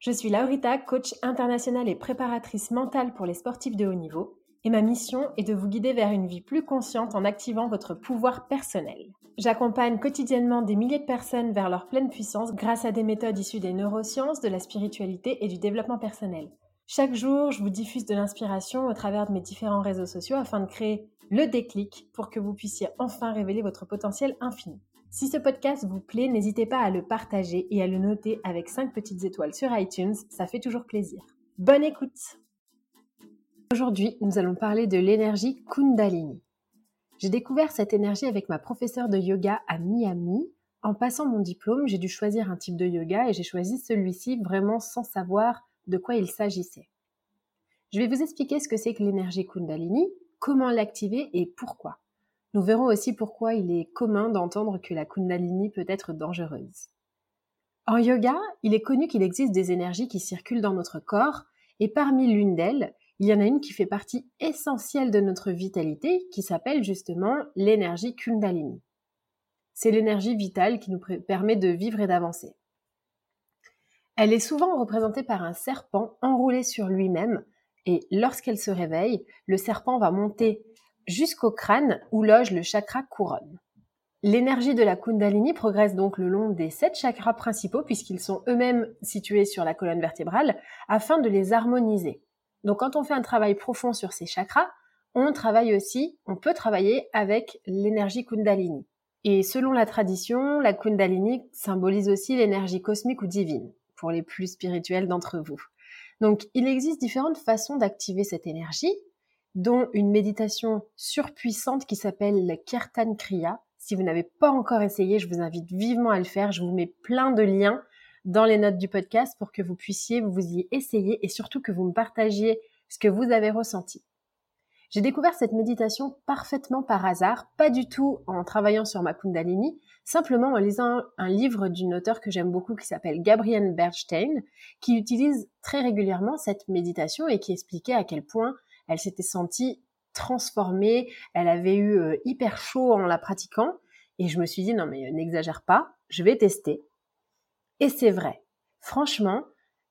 Je suis Laurita, coach internationale et préparatrice mentale pour les sportifs de haut niveau, et ma mission est de vous guider vers une vie plus consciente en activant votre pouvoir personnel. J'accompagne quotidiennement des milliers de personnes vers leur pleine puissance grâce à des méthodes issues des neurosciences, de la spiritualité et du développement personnel. Chaque jour, je vous diffuse de l'inspiration au travers de mes différents réseaux sociaux afin de créer le déclic pour que vous puissiez enfin révéler votre potentiel infini. Si ce podcast vous plaît, n'hésitez pas à le partager et à le noter avec 5 petites étoiles sur iTunes, ça fait toujours plaisir. Bonne écoute Aujourd'hui, nous allons parler de l'énergie Kundalini. J'ai découvert cette énergie avec ma professeure de yoga à Miami. En passant mon diplôme, j'ai dû choisir un type de yoga et j'ai choisi celui-ci vraiment sans savoir de quoi il s'agissait. Je vais vous expliquer ce que c'est que l'énergie Kundalini, comment l'activer et pourquoi. Nous verrons aussi pourquoi il est commun d'entendre que la Kundalini peut être dangereuse. En yoga, il est connu qu'il existe des énergies qui circulent dans notre corps, et parmi l'une d'elles, il y en a une qui fait partie essentielle de notre vitalité, qui s'appelle justement l'énergie Kundalini. C'est l'énergie vitale qui nous permet de vivre et d'avancer. Elle est souvent représentée par un serpent enroulé sur lui-même, et lorsqu'elle se réveille, le serpent va monter jusqu'au crâne où loge le chakra couronne. L'énergie de la Kundalini progresse donc le long des sept chakras principaux puisqu'ils sont eux-mêmes situés sur la colonne vertébrale afin de les harmoniser. Donc quand on fait un travail profond sur ces chakras, on travaille aussi, on peut travailler avec l'énergie Kundalini. Et selon la tradition, la Kundalini symbolise aussi l'énergie cosmique ou divine, pour les plus spirituels d'entre vous. Donc il existe différentes façons d'activer cette énergie, dont une méditation surpuissante qui s'appelle la Kirtan Kriya. Si vous n'avez pas encore essayé, je vous invite vivement à le faire. Je vous mets plein de liens dans les notes du podcast pour que vous puissiez vous y essayer et surtout que vous me partagiez ce que vous avez ressenti. J'ai découvert cette méditation parfaitement par hasard, pas du tout en travaillant sur ma Kundalini, simplement en lisant un livre d'une auteure que j'aime beaucoup qui s'appelle Gabrielle Bernstein, qui utilise très régulièrement cette méditation et qui expliquait à quel point elle s'était sentie transformée, elle avait eu euh, hyper chaud en la pratiquant, et je me suis dit non mais n'exagère pas, je vais tester. Et c'est vrai. Franchement,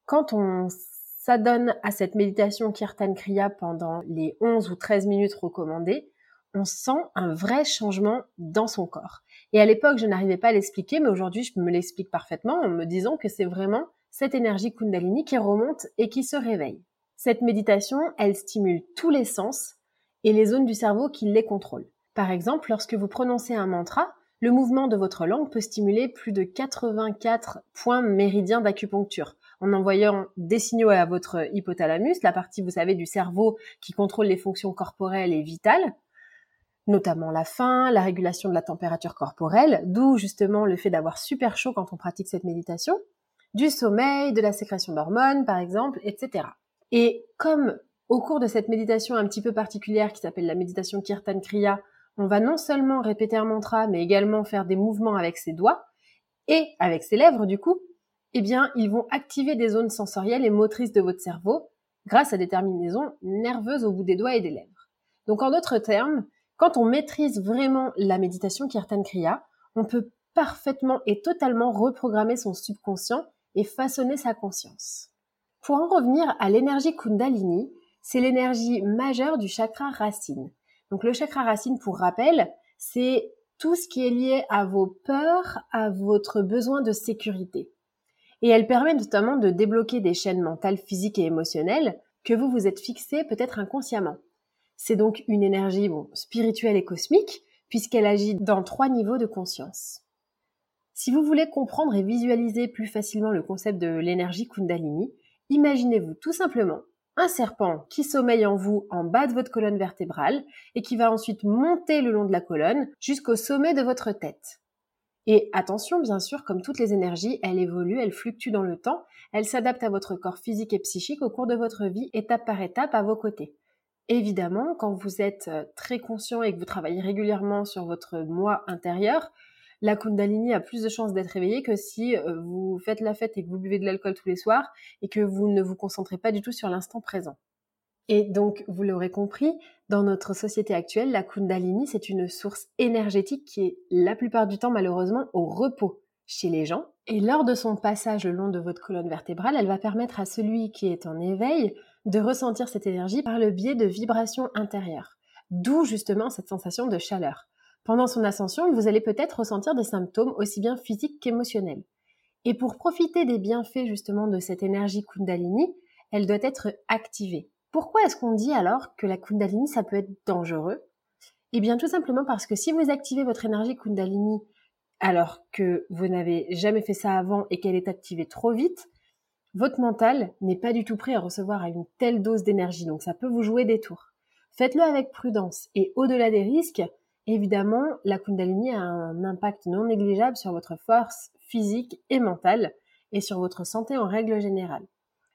quand on s'adonne à cette méditation Kirtan Kriya pendant les 11 ou 13 minutes recommandées, on sent un vrai changement dans son corps. Et à l'époque, je n'arrivais pas à l'expliquer, mais aujourd'hui, je me l'explique parfaitement en me disant que c'est vraiment cette énergie Kundalini qui remonte et qui se réveille. Cette méditation, elle stimule tous les sens et les zones du cerveau qui les contrôlent. Par exemple, lorsque vous prononcez un mantra, le mouvement de votre langue peut stimuler plus de 84 points méridiens d'acupuncture en envoyant des signaux à votre hypothalamus, la partie, vous savez, du cerveau qui contrôle les fonctions corporelles et vitales, notamment la faim, la régulation de la température corporelle, d'où justement le fait d'avoir super chaud quand on pratique cette méditation, du sommeil, de la sécrétion d'hormones par exemple, etc. Et comme au cours de cette méditation un petit peu particulière qui s'appelle la méditation Kirtan Kriya, on va non seulement répéter un mantra, mais également faire des mouvements avec ses doigts et avec ses lèvres du coup, eh bien, ils vont activer des zones sensorielles et motrices de votre cerveau grâce à des terminaisons nerveuses au bout des doigts et des lèvres. Donc, en d'autres termes, quand on maîtrise vraiment la méditation Kirtan Kriya, on peut parfaitement et totalement reprogrammer son subconscient et façonner sa conscience. Pour en revenir à l'énergie Kundalini, c'est l'énergie majeure du chakra racine. Donc le chakra racine, pour rappel, c'est tout ce qui est lié à vos peurs, à votre besoin de sécurité. Et elle permet notamment de débloquer des chaînes mentales, physiques et émotionnelles que vous vous êtes fixées peut-être inconsciemment. C'est donc une énergie spirituelle et cosmique puisqu'elle agit dans trois niveaux de conscience. Si vous voulez comprendre et visualiser plus facilement le concept de l'énergie Kundalini, imaginez-vous tout simplement un serpent qui sommeille en vous en bas de votre colonne vertébrale et qui va ensuite monter le long de la colonne jusqu'au sommet de votre tête. Et attention, bien sûr, comme toutes les énergies, elle évolue, elle fluctue dans le temps, elle s'adapte à votre corps physique et psychique au cours de votre vie, étape par étape, à vos côtés. Évidemment, quand vous êtes euh, très conscient et que vous travaillez régulièrement sur votre moi intérieur, la Kundalini a plus de chances d'être réveillée que si euh, vous faites la fête et que vous buvez de l'alcool tous les soirs et que vous ne vous concentrez pas du tout sur l'instant présent. Et donc, vous l'aurez compris, dans notre société actuelle, la Kundalini, c'est une source énergétique qui est la plupart du temps malheureusement au repos chez les gens. Et lors de son passage le long de votre colonne vertébrale, elle va permettre à celui qui est en éveil de ressentir cette énergie par le biais de vibrations intérieures. D'où justement cette sensation de chaleur. Pendant son ascension, vous allez peut-être ressentir des symptômes aussi bien physiques qu'émotionnels. Et pour profiter des bienfaits justement de cette énergie Kundalini, elle doit être activée. Pourquoi est-ce qu'on dit alors que la Kundalini, ça peut être dangereux? Eh bien tout simplement parce que si vous activez votre énergie Kundalini alors que vous n'avez jamais fait ça avant et qu'elle est activée trop vite, votre mental n'est pas du tout prêt à recevoir une telle dose d'énergie, donc ça peut vous jouer des tours. Faites-le avec prudence et au-delà des risques, Évidemment, la Kundalini a un impact non négligeable sur votre force physique et mentale et sur votre santé en règle générale.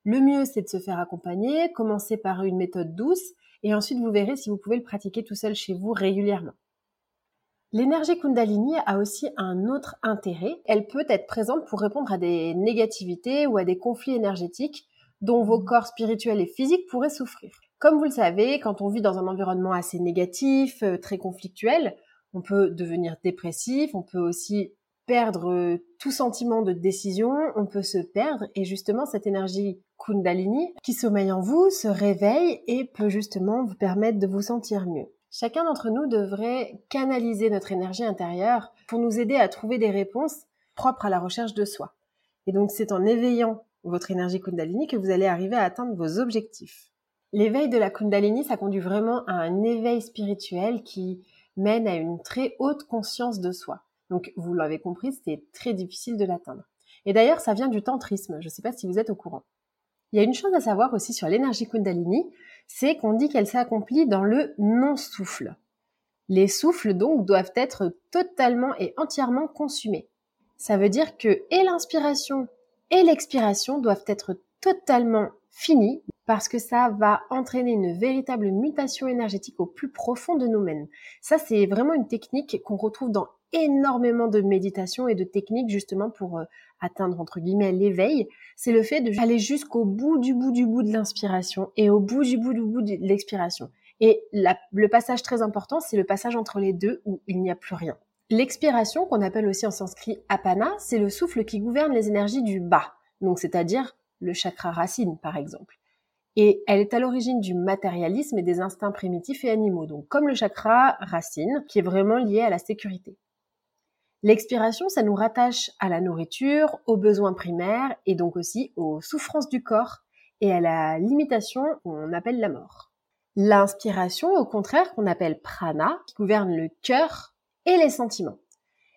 Le mieux, c'est de se faire accompagner, commencer par une méthode douce et ensuite vous verrez si vous pouvez le pratiquer tout seul chez vous régulièrement. L'énergie Kundalini a aussi un autre intérêt. Elle peut être présente pour répondre à des négativités ou à des conflits énergétiques dont vos corps spirituels et physiques pourraient souffrir. Comme vous le savez, quand on vit dans un environnement assez négatif, euh, très conflictuel, on peut devenir dépressif, on peut aussi perdre euh, tout sentiment de décision, on peut se perdre et justement cette énergie Kundalini qui sommeille en vous se réveille et peut justement vous permettre de vous sentir mieux. Chacun d'entre nous devrait canaliser notre énergie intérieure pour nous aider à trouver des réponses propres à la recherche de soi. Et donc c'est en éveillant votre énergie Kundalini que vous allez arriver à atteindre vos objectifs. L'éveil de la Kundalini, ça conduit vraiment à un éveil spirituel qui mène à une très haute conscience de soi. Donc, vous l'avez compris, c'est très difficile de l'atteindre. Et d'ailleurs, ça vient du tantrisme. Je ne sais pas si vous êtes au courant. Il y a une chose à savoir aussi sur l'énergie Kundalini, c'est qu'on dit qu'elle s'accomplit dans le non-souffle. Les souffles, donc, doivent être totalement et entièrement consumés. Ça veut dire que et l'inspiration et l'expiration doivent être totalement finies parce que ça va entraîner une véritable mutation énergétique au plus profond de nous-mêmes. Ça, c'est vraiment une technique qu'on retrouve dans énormément de méditation et de techniques justement pour euh, atteindre entre guillemets l'éveil. C'est le fait d'aller jusqu'au bout du bout du bout de l'inspiration et au bout du bout du bout de l'expiration. Et le passage très important, c'est le passage entre les deux où il n'y a plus rien. L'expiration, qu'on appelle aussi en sanskrit apana, c'est le souffle qui gouverne les énergies du bas, donc c'est-à-dire le chakra racine par exemple et elle est à l'origine du matérialisme et des instincts primitifs et animaux, donc comme le chakra racine, qui est vraiment lié à la sécurité. L'expiration, ça nous rattache à la nourriture, aux besoins primaires et donc aussi aux souffrances du corps et à la limitation qu'on appelle la mort. L'inspiration, au contraire, qu'on appelle prana, qui gouverne le cœur et les sentiments.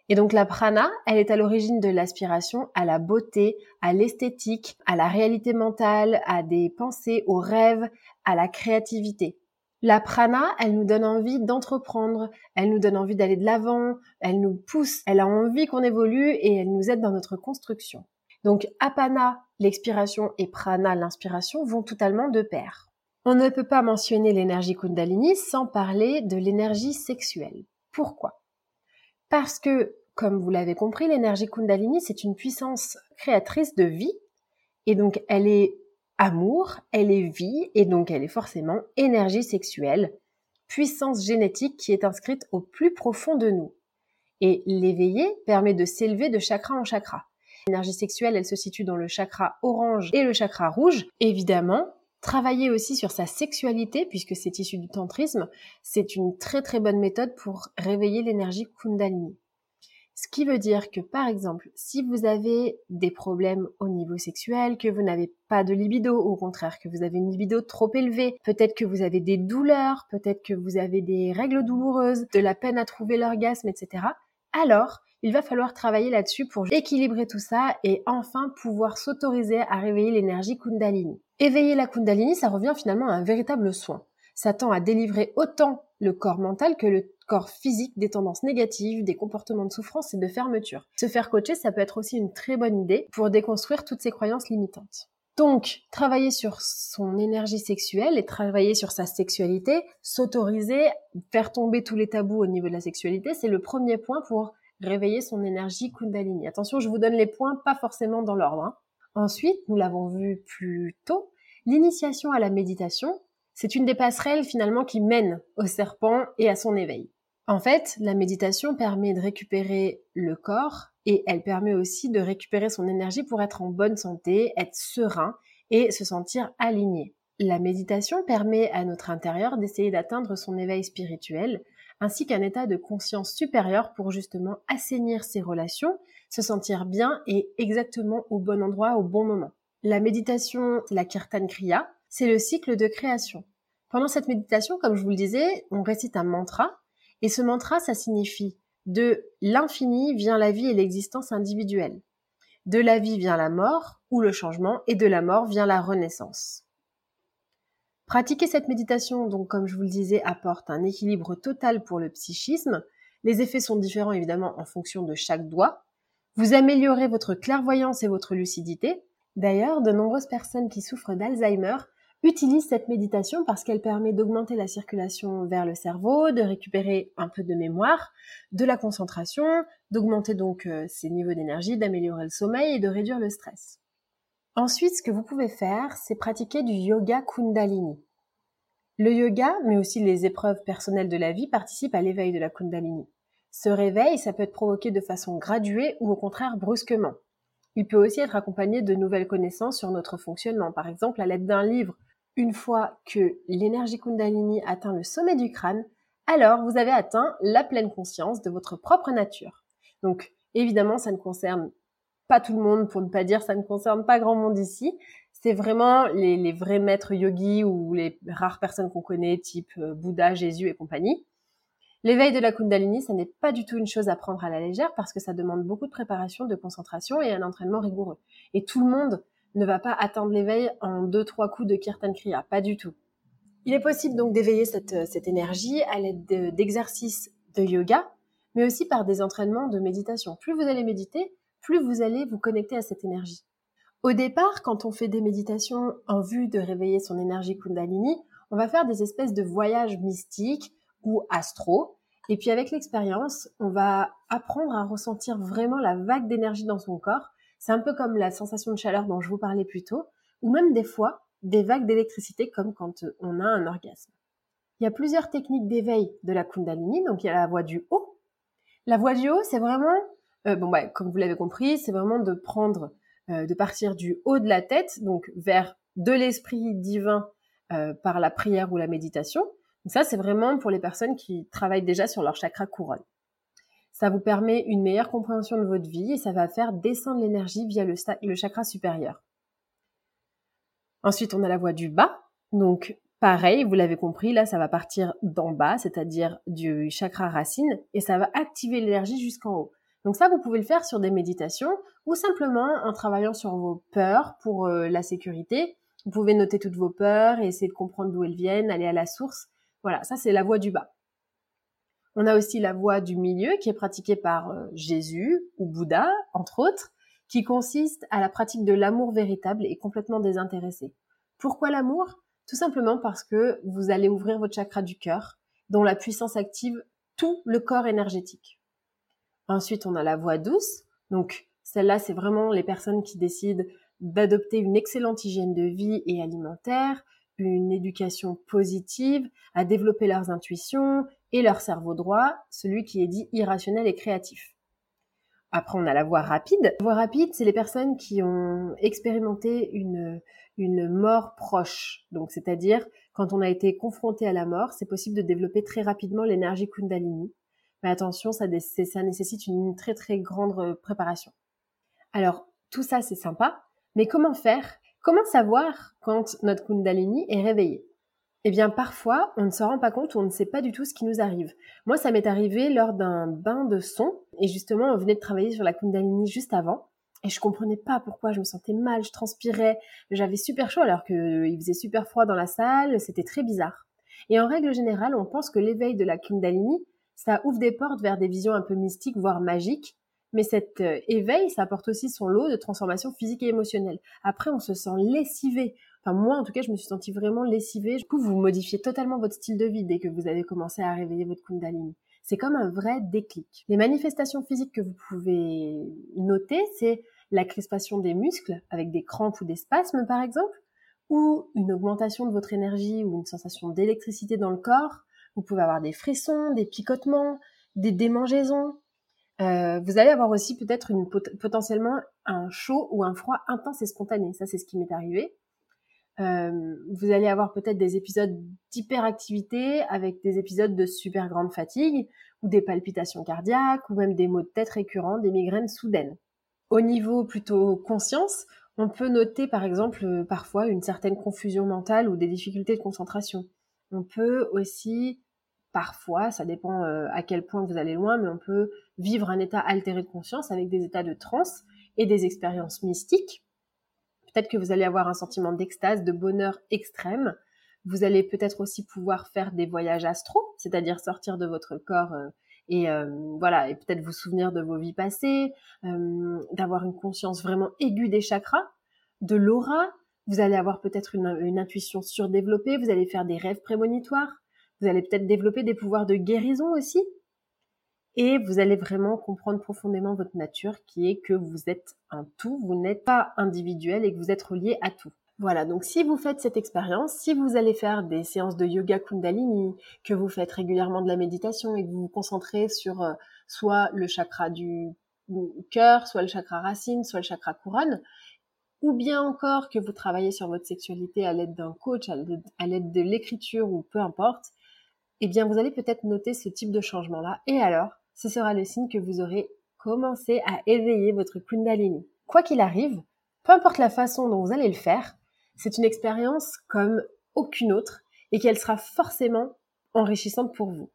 Et donc la prana, elle est à l'origine de l'aspiration à la beauté, à l'esthétique, à la réalité mentale, à des pensées, aux rêves, à la créativité. La prana, elle nous donne envie d'entreprendre, elle nous donne envie d'aller de l'avant, elle nous pousse, elle a envie qu'on évolue et elle nous aide dans notre construction. Donc apana, l'expiration, et prana, l'inspiration, vont totalement de pair. On ne peut pas mentionner l'énergie kundalini sans parler de l'énergie sexuelle. Pourquoi? Parce que, comme vous l'avez compris, l'énergie Kundalini, c'est une puissance créatrice de vie, et donc elle est amour, elle est vie, et donc elle est forcément énergie sexuelle, puissance génétique qui est inscrite au plus profond de nous. Et l'éveiller permet de s'élever de chakra en chakra. L'énergie sexuelle, elle se situe dans le chakra orange et le chakra rouge. Évidemment, travailler aussi sur sa sexualité, puisque c'est issu du tantrisme, c'est une très très bonne méthode pour réveiller l'énergie kundalini. Ce qui veut dire que, par exemple, si vous avez des problèmes au niveau sexuel, que vous n'avez pas de libido, au contraire, que vous avez une libido trop élevée, peut-être que vous avez des douleurs, peut-être que vous avez des règles douloureuses, de la peine à trouver l'orgasme, etc., alors il va falloir travailler là-dessus pour équilibrer tout ça et enfin pouvoir s'autoriser à réveiller l'énergie Kundalini. Éveiller la Kundalini, ça revient finalement à un véritable soin. Ça tend à délivrer autant le corps mental que le corps physique des tendances négatives, des comportements de souffrance et de fermeture. Se faire coacher, ça peut être aussi une très bonne idée pour déconstruire toutes ces croyances limitantes. Donc, travailler sur son énergie sexuelle et travailler sur sa sexualité, s'autoriser, faire tomber tous les tabous au niveau de la sexualité, c'est le premier point pour réveiller son énergie Kundalini. Attention, je vous donne les points, pas forcément dans l'ordre. Hein. Ensuite, nous l'avons vu plus tôt, l'initiation à la méditation, c'est une des passerelles finalement qui mène au serpent et à son éveil. En fait, la méditation permet de récupérer le corps et elle permet aussi de récupérer son énergie pour être en bonne santé, être serein et se sentir aligné. La méditation permet à notre intérieur d'essayer d'atteindre son éveil spirituel, ainsi qu'un état de conscience supérieur pour justement assainir ses relations, se sentir bien et exactement au bon endroit au bon moment. La méditation, la kirtan kriya, c'est le cycle de création. Pendant cette méditation, comme je vous le disais, on récite un mantra, et ce mantra, ça signifie de l'infini vient la vie et l'existence individuelle. De la vie vient la mort ou le changement, et de la mort vient la renaissance. Pratiquer cette méditation, donc comme je vous le disais, apporte un équilibre total pour le psychisme. Les effets sont différents évidemment en fonction de chaque doigt. Vous améliorez votre clairvoyance et votre lucidité. D'ailleurs, de nombreuses personnes qui souffrent d'Alzheimer utilisent cette méditation parce qu'elle permet d'augmenter la circulation vers le cerveau, de récupérer un peu de mémoire, de la concentration, d'augmenter donc euh, ses niveaux d'énergie, d'améliorer le sommeil et de réduire le stress. Ensuite, ce que vous pouvez faire, c'est pratiquer du yoga kundalini. Le yoga, mais aussi les épreuves personnelles de la vie, participent à l'éveil de la kundalini. Ce réveil, ça peut être provoqué de façon graduée ou au contraire brusquement. Il peut aussi être accompagné de nouvelles connaissances sur notre fonctionnement, par exemple à l'aide d'un livre. Une fois que l'énergie kundalini atteint le sommet du crâne, alors vous avez atteint la pleine conscience de votre propre nature. Donc évidemment, ça ne concerne pas tout le monde, pour ne pas dire ça ne concerne pas grand monde ici. C'est vraiment les, vrais maîtres yogis ou les rares personnes qu'on connaît, type euh, Bouddha, Jésus et compagnie. L'éveil de la Kundalini, ça n'est pas du tout une chose à prendre à la légère parce que ça demande beaucoup de préparation, de concentration et un entraînement rigoureux. Et tout le monde ne va pas atteindre l'éveil en deux, trois coups de Kirtan Kriya, pas du tout. Il est possible donc d'éveiller cette, cette énergie à l'aide d'exercices de yoga, mais aussi par des entraînements de méditation. Plus vous allez méditer, plus vous allez vous connecter à cette énergie. Au départ, quand on fait des méditations en vue de réveiller son énergie Kundalini, on va faire des espèces de voyages mystiques ou astro. Et puis avec l'expérience, on va apprendre à ressentir vraiment la vague d'énergie dans son corps. C'est un peu comme la sensation de chaleur dont je vous parlais plus tôt, ou même des fois des vagues d'électricité comme quand on a un orgasme. Il y a plusieurs techniques d'éveil de la Kundalini, donc il y a la voie du haut. La voie du haut, c'est vraiment euh, bon, bah, comme vous l'avez compris, c'est vraiment de prendre, euh, de partir du haut de la tête, donc vers de l'esprit divin euh, par la prière ou la méditation. Donc ça, c'est vraiment pour les personnes qui travaillent déjà sur leur chakra couronne. Ça vous permet une meilleure compréhension de votre vie et ça va faire descendre l'énergie via le, le chakra supérieur. Ensuite, on a la voie du bas. Donc, pareil, vous l'avez compris, là, ça va partir d'en bas, c'est-à-dire du chakra racine, et ça va activer l'énergie jusqu'en haut. Donc ça, vous pouvez le faire sur des méditations ou simplement en travaillant sur vos peurs pour euh, la sécurité. Vous pouvez noter toutes vos peurs et essayer de comprendre d'où elles viennent, aller à la source. Voilà, ça c'est la voie du bas. On a aussi la voie du milieu qui est pratiquée par euh, Jésus ou Bouddha, entre autres, qui consiste à la pratique de l'amour véritable et complètement désintéressé. Pourquoi l'amour? Tout simplement parce que vous allez ouvrir votre chakra du cœur, dont la puissance active tout le corps énergétique. Ensuite, on a la voie douce. Donc, celle-là, c'est vraiment les personnes qui décident d'adopter une excellente hygiène de vie et alimentaire, une éducation positive, à développer leurs intuitions et leur cerveau droit, celui qui est dit irrationnel et créatif. Après, on a la voie rapide. La voie rapide, c'est les personnes qui ont expérimenté une, une mort proche. Donc, c'est-à-dire, quand on a été confronté à la mort, c'est possible de développer très rapidement l'énergie Kundalini. Mais attention, ça, ça nécessite une très très grande préparation. Alors, tout ça, c'est sympa, mais comment faire? Comment savoir quand notre Kundalini est réveillé? Eh bien, parfois, on ne se rend pas compte on ne sait pas du tout ce qui nous arrive. Moi, ça m'est arrivé lors d'un bain de son, et justement, on venait de travailler sur la Kundalini juste avant, et je comprenais pas pourquoi je me sentais mal, je transpirais, j'avais super chaud alors qu'il faisait super froid dans la salle, c'était très bizarre. Et en règle générale, on pense que l'éveil de la Kundalini, ça ouvre des portes vers des visions un peu mystiques, voire magiques, mais cet euh, éveil, ça apporte aussi son lot de transformations physiques et émotionnelles. Après, on se sent lessivé. Enfin, moi, en tout cas, je me suis sentie vraiment lessivée. Du coup, vous modifiez totalement votre style de vie dès que vous avez commencé à réveiller votre Kundalini. C'est comme un vrai déclic. Les manifestations physiques que vous pouvez noter, c'est la crispation des muscles avec des crampes ou des spasmes, par exemple, ou une augmentation de votre énergie ou une sensation d'électricité dans le corps. Vous pouvez avoir des frissons, des picotements, des démangeaisons, euh, vous allez avoir aussi peut-être potentiellement un chaud ou un froid intense et spontané. Ça, c'est ce qui m'est arrivé. Euh, vous allez avoir peut-être des épisodes d'hyperactivité avec des épisodes de super grande fatigue ou des palpitations cardiaques ou même des maux de tête récurrents, des migraines soudaines. Au niveau plutôt conscience, on peut noter par exemple euh, parfois une certaine confusion mentale ou des difficultés de concentration. On peut aussi parfois, ça dépend euh, à quel point vous allez loin, mais on peut vivre un état altéré de conscience avec des états de transe et des expériences mystiques. Peut-être que vous allez avoir un sentiment d'extase, de bonheur extrême. Vous allez peut-être aussi pouvoir faire des voyages astro, c'est-à-dire sortir de votre corps euh, et euh, voilà, et peut-être vous souvenir de vos vies passées, d'avoir une conscience vraiment aiguë des chakras, de l'aura. Vous allez avoir peut-être une intuition surdéveloppée. Vous allez faire des rêves prémonitoires vous allez peut-être développer des pouvoirs de guérison aussi. Et vous allez vraiment comprendre profondément votre nature qui est que vous êtes un tout, vous n'êtes pas individuel et que vous êtes relié à tout. Voilà, donc si vous faites cette expérience, si vous allez faire des séances de yoga kundalini, que vous faites régulièrement de la méditation et que vous vous concentrez sur euh, soit le chakra du cœur, soit le chakra racine, soit le chakra couronne, ou bien encore que vous travaillez sur votre sexualité à l'aide d'un coach, à l'aide de l'écriture ou peu importe, eh bien vous allez peut-être noter ce type de changement-là. Et alors, ce sera le signe que vous aurez commencé à éveiller votre Kundalini. Quoi qu'il arrive, peu importe la façon dont vous allez le faire, c'est une expérience comme aucune autre et qu'elle sera forcément enrichissante pour vous.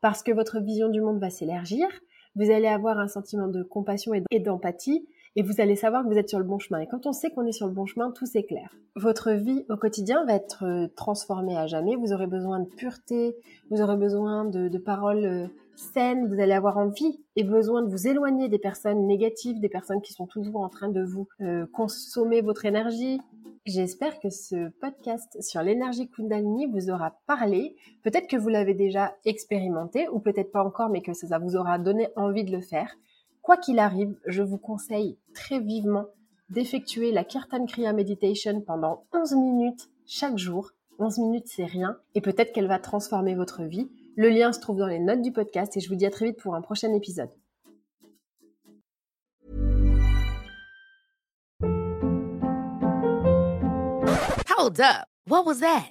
Parce que votre vision du monde va s'élargir, vous allez avoir un sentiment de compassion et d'empathie et vous allez savoir que vous êtes sur le bon chemin. Et quand on sait qu'on est sur le bon chemin, tout s'éclaire. Votre vie au quotidien va être euh, transformée à jamais. Vous aurez besoin de pureté, vous aurez besoin de, de paroles euh, saines, vous allez avoir envie et besoin de vous éloigner des personnes négatives, des personnes qui sont toujours en train de vous euh, consommer votre énergie. J'espère que ce podcast sur l'énergie Kundalini vous aura parlé. Peut-être que vous l'avez déjà expérimenté ou peut-être pas encore, mais que ça vous aura donné envie de le faire. Quoi qu'il arrive, je vous conseille très vivement d'effectuer la Kirtan Kriya Meditation pendant 11 minutes chaque jour. 11 minutes, c'est rien. Et peut-être qu'elle va transformer votre vie. Le lien se trouve dans les notes du podcast et je vous dis à très vite pour un prochain épisode. Hold up. What was that?